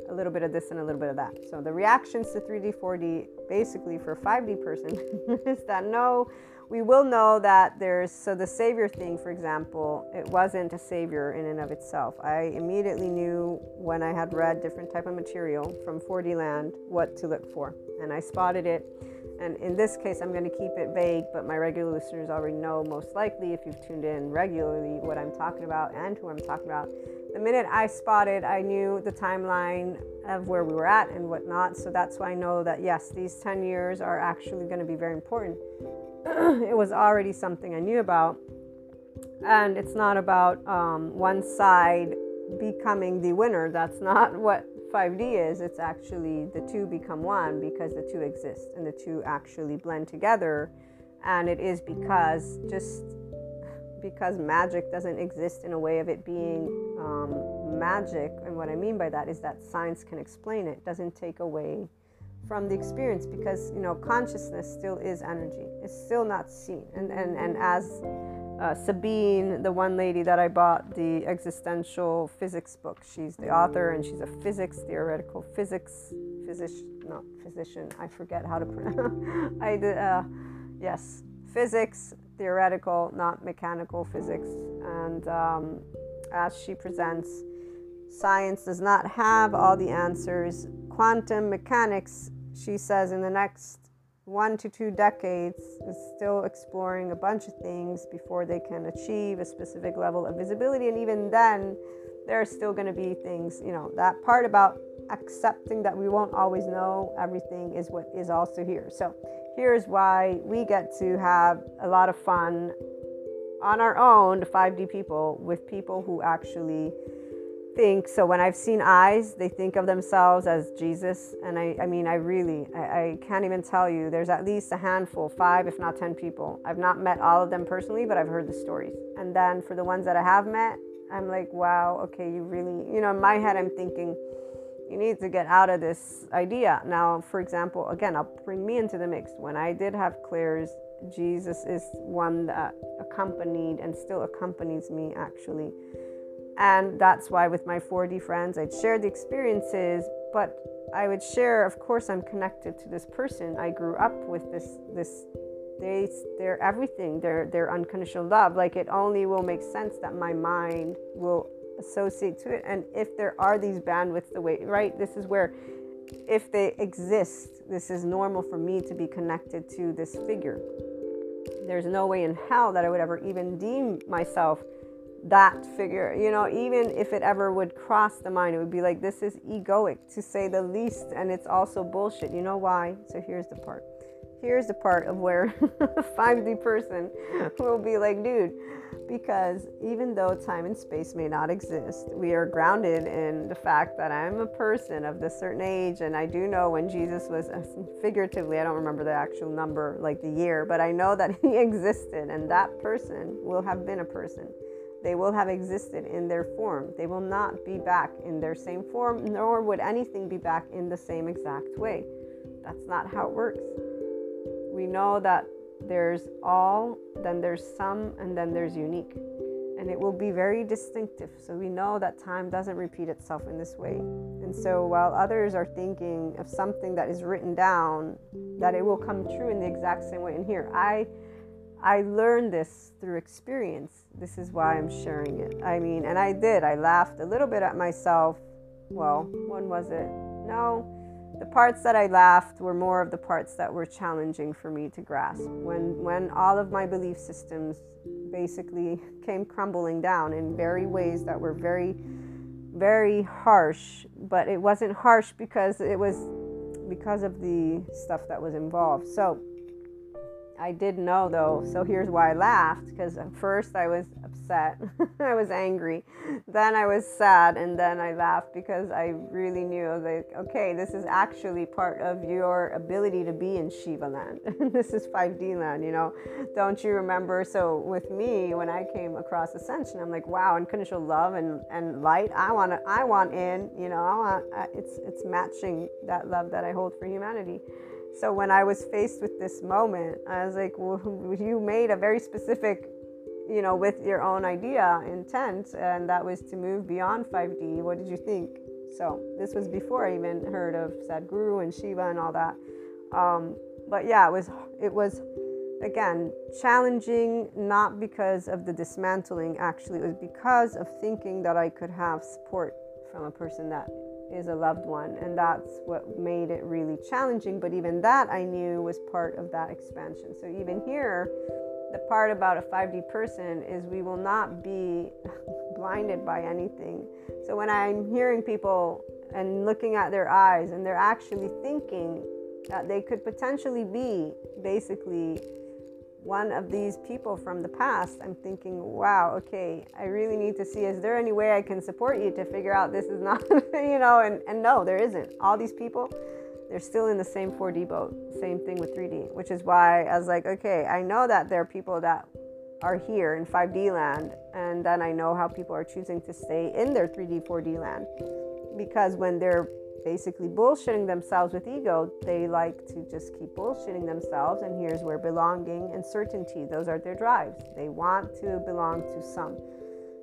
a little bit of this and a little bit of that. So the reactions to 3D, 4D, basically for a 5D person, (laughs) is that no, we will know that there's so the savior thing for example it wasn't a savior in and of itself. I immediately knew when i had read different type of material from 4d land what to look for and i spotted it. And in this case i'm going to keep it vague but my regular listeners already know most likely if you've tuned in regularly what i'm talking about and who i'm talking about. The minute i spotted i knew the timeline of where we were at and whatnot so that's why i know that yes these 10 years are actually going to be very important (clears throat) it was already something I knew about. And it's not about um, one side becoming the winner. That's not (laughs) what 5D is. It's actually the two become one because the two exist and the two actually blend together. And it is because just because magic doesn't exist in a way of it being um, magic. And what I mean by that is that science can explain it, doesn't take away from the experience because you know consciousness still is energy it's still not seen and and, and as uh, sabine the one lady that i bought the existential physics book she's the author and she's a physics theoretical physics physician not physician i forget how to pronounce (laughs) i uh, yes physics theoretical not mechanical physics and um, as she presents. Science does not have all the answers. Quantum mechanics, she says, in the next one to two decades is still exploring a bunch of things before they can achieve a specific level of visibility. And even then, there are still going to be things, you know, that part about accepting that we won't always know everything is what is also here. So, here's why we get to have a lot of fun on our own, the 5D people, with people who actually think so when i've seen eyes they think of themselves as jesus. And i, I mean i really I, I, can't even tell you. There's at least a handful five if not ten people. I've not met all of them personally but i've heard the stories. And then for the ones that i have met i'm like wow okay you really you know in my head i'm thinking you need to get out of this idea. Now for example again i'll bring me into the mix. When i did have clairs jesus is one that accompanied and still accompanies me actually and that's why with my 4D friends, I'd share the experiences, but I would share, of course, I'm connected to this person. I grew up with this, this, they, they're everything. They're, they're unconditional love. Like it only will make sense that my mind will associate to it. And if there are these bandwidths, the way, right? This is where, if they exist, this is normal for me to be connected to this figure. There's no way in hell that I would ever even deem myself that figure. You know, even if it ever would cross the mind, it would be like, this is egoic to say the least. And it's also bullshit. You know why? So here's the part. Here's the part of where (laughs) a 5D person (laughs) will be like, dude, because even though time and space may not exist, we are grounded in the fact that I'm a person of this certain age. And I do know when Jesus was, uh, figuratively, I don't remember the actual number, like the year, but I know that (laughs) he existed and that person will have been a person they will have existed in their form. They will not be back in their same form, nor would anything be back in the same exact way. That's not how it works. We know that there's all, then there's some, and then there's unique. And it will be very distinctive. So we know that time doesn't repeat itself in this way. And so while others are thinking of something that is written down, that it will come true in the exact same way. in here, I I learned this through experience. This is why I'm sharing it. I mean, and I did. I laughed a little bit at myself. Well, when was it? No, the parts that I laughed were more of the parts that were challenging for me to grasp. When when all of my belief systems basically (laughs) came crumbling down in very ways that were very very harsh, but it wasn't harsh because it was because of the stuff that was involved. So, I did know though, so here's why I laughed because at first I was upset, (laughs) I was angry, then I was sad, and then I laughed because I really knew like, okay, this is actually part of your ability to be in Shiva land. (laughs) this is 5D land, you know. Don't you remember? So with me, when I came across Ascension, I'm like, wow, And unconditional love and, and light. I want I want in, you know. I want, it's it's matching that love that I hold for humanity. So when I was faced with this moment, I was like, well, you made a very specific, you know, with your own idea, intent, and that was to move beyond 5D. What did you think? So this was before I even heard of Sadhguru and Shiva and all that. Um, but yeah, it was it was again challenging, not because of the dismantling. Actually, it was because of thinking that I could have support from a person that is a loved one. And that's what made it really challenging. But even that I knew was part of that expansion. So even here, the part about a 5D person is we will not be (laughs) blinded by anything. So when I'm hearing people and looking at their eyes and they're actually thinking that they could potentially be basically one of these people from the past, I'm thinking, wow, okay, I really need to see is there any way I can support you to figure out this is (laughs) not, you know, and, and no, there isn't. All these people, they're still in the same 4D boat. Same thing with 3D, which is why I was like, okay, I know that there are people that are here in 5D land, and then I know how people are choosing to stay in their 3D, 4D land. Because when they're basically bullshitting themselves with ego, they like to just keep bullshitting themselves. And here's where belonging and certainty, those are their drives. They want to belong to some.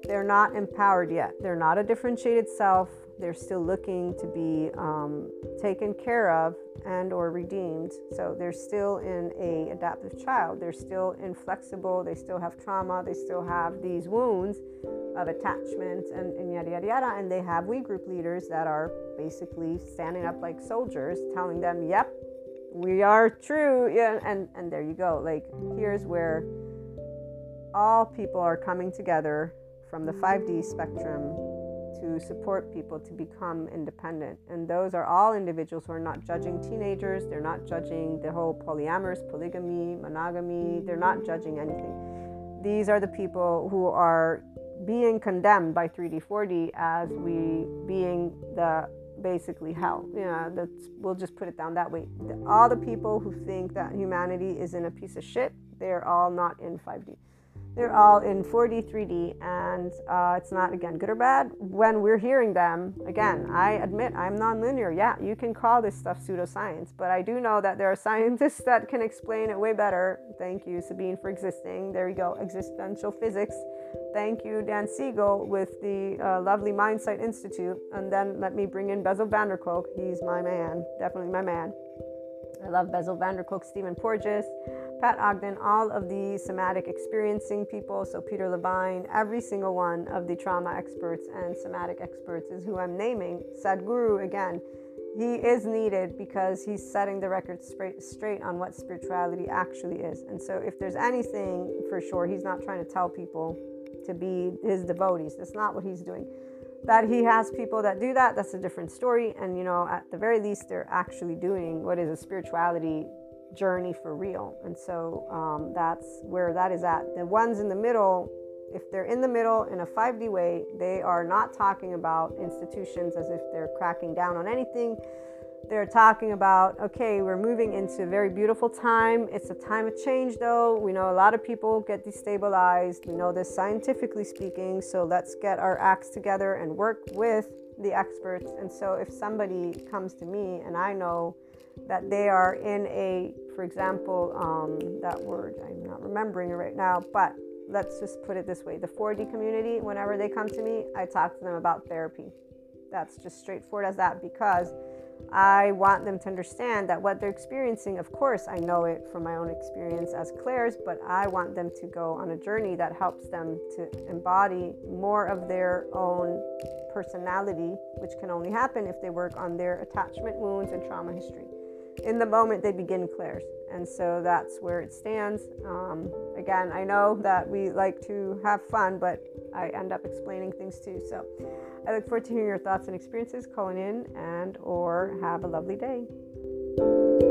They're not empowered yet. They're not a differentiated self. They're still looking to be um, taken care of and or redeemed. So they're still in a adaptive child. They're still inflexible. They still have trauma. They still have these wounds of attachment and, and yada yada yada. And they have we group leaders that are basically standing up like soldiers telling them yep we are true. Yeah and and there you go. Like here's where all people are coming together from the 5D spectrum to support people to become independent. And those are all individuals who are not judging teenagers, they're not judging the whole polyamorous, polygamy, monogamy, they're not judging anything. These are the people who are being condemned by 3D, 4D as we being the basically hell. Yeah, that's, we'll just put it down that way. All the people who think that humanity is in a piece of shit, they're all not in 5D. They're all in 4D, 3D, and uh, it's not, again, good or bad. When we're hearing them, again, I admit I'm nonlinear. Yeah, you can call this stuff pseudoscience, but I do know that there are scientists that can explain it way better. Thank you, Sabine, for existing. There you go, existential physics. Thank you, Dan Siegel, with the uh, lovely Mindsight Institute. And then let me bring in Bessel van der Kolk. He's my man, definitely my man. I love Bessel van der Kolk, der Stephen Porges. Pat Ogden, all of the somatic experiencing people, so Peter Levine, every single one of the trauma experts and somatic experts is who I'm naming. Sadhguru, again, he is needed because he's setting the record straight, straight on what spirituality actually is. And so, if there's anything for sure, he's not trying to tell people to be his devotees. That's not what he's doing. That he has people that do that, that's a different story. And, you know, at the very least, they're actually doing what is a spirituality journey for real. And so um, that's where that is at. The ones in the middle, if they're in the middle in a 5D way, they are not talking about institutions as if they're cracking down on anything. They're talking about, okay, we're moving into a very beautiful time. It's a time of change, though. We know a lot of people get destabilized. We know this scientifically speaking. So let's get our acts together and work with the experts. And so if somebody comes to me and I know that they are in a, for example, um, that word, I'm not remembering it right now, but let's just put it this way the 4D community, whenever they come to me, I talk to them about therapy. That's just straightforward as that because I want them to understand that what they're experiencing, of course, I know it from my own experience as clairs, but I want them to go on a journey that helps them to embody more of their own personality, which can only happen if they work on their attachment wounds and trauma history in the moment they begin clairs. And so that's where it stands. Um, again, I know that we like to have fun, but I end up explaining things too. So I look forward to hearing your thoughts and experiences. Calling in and or have a lovely day.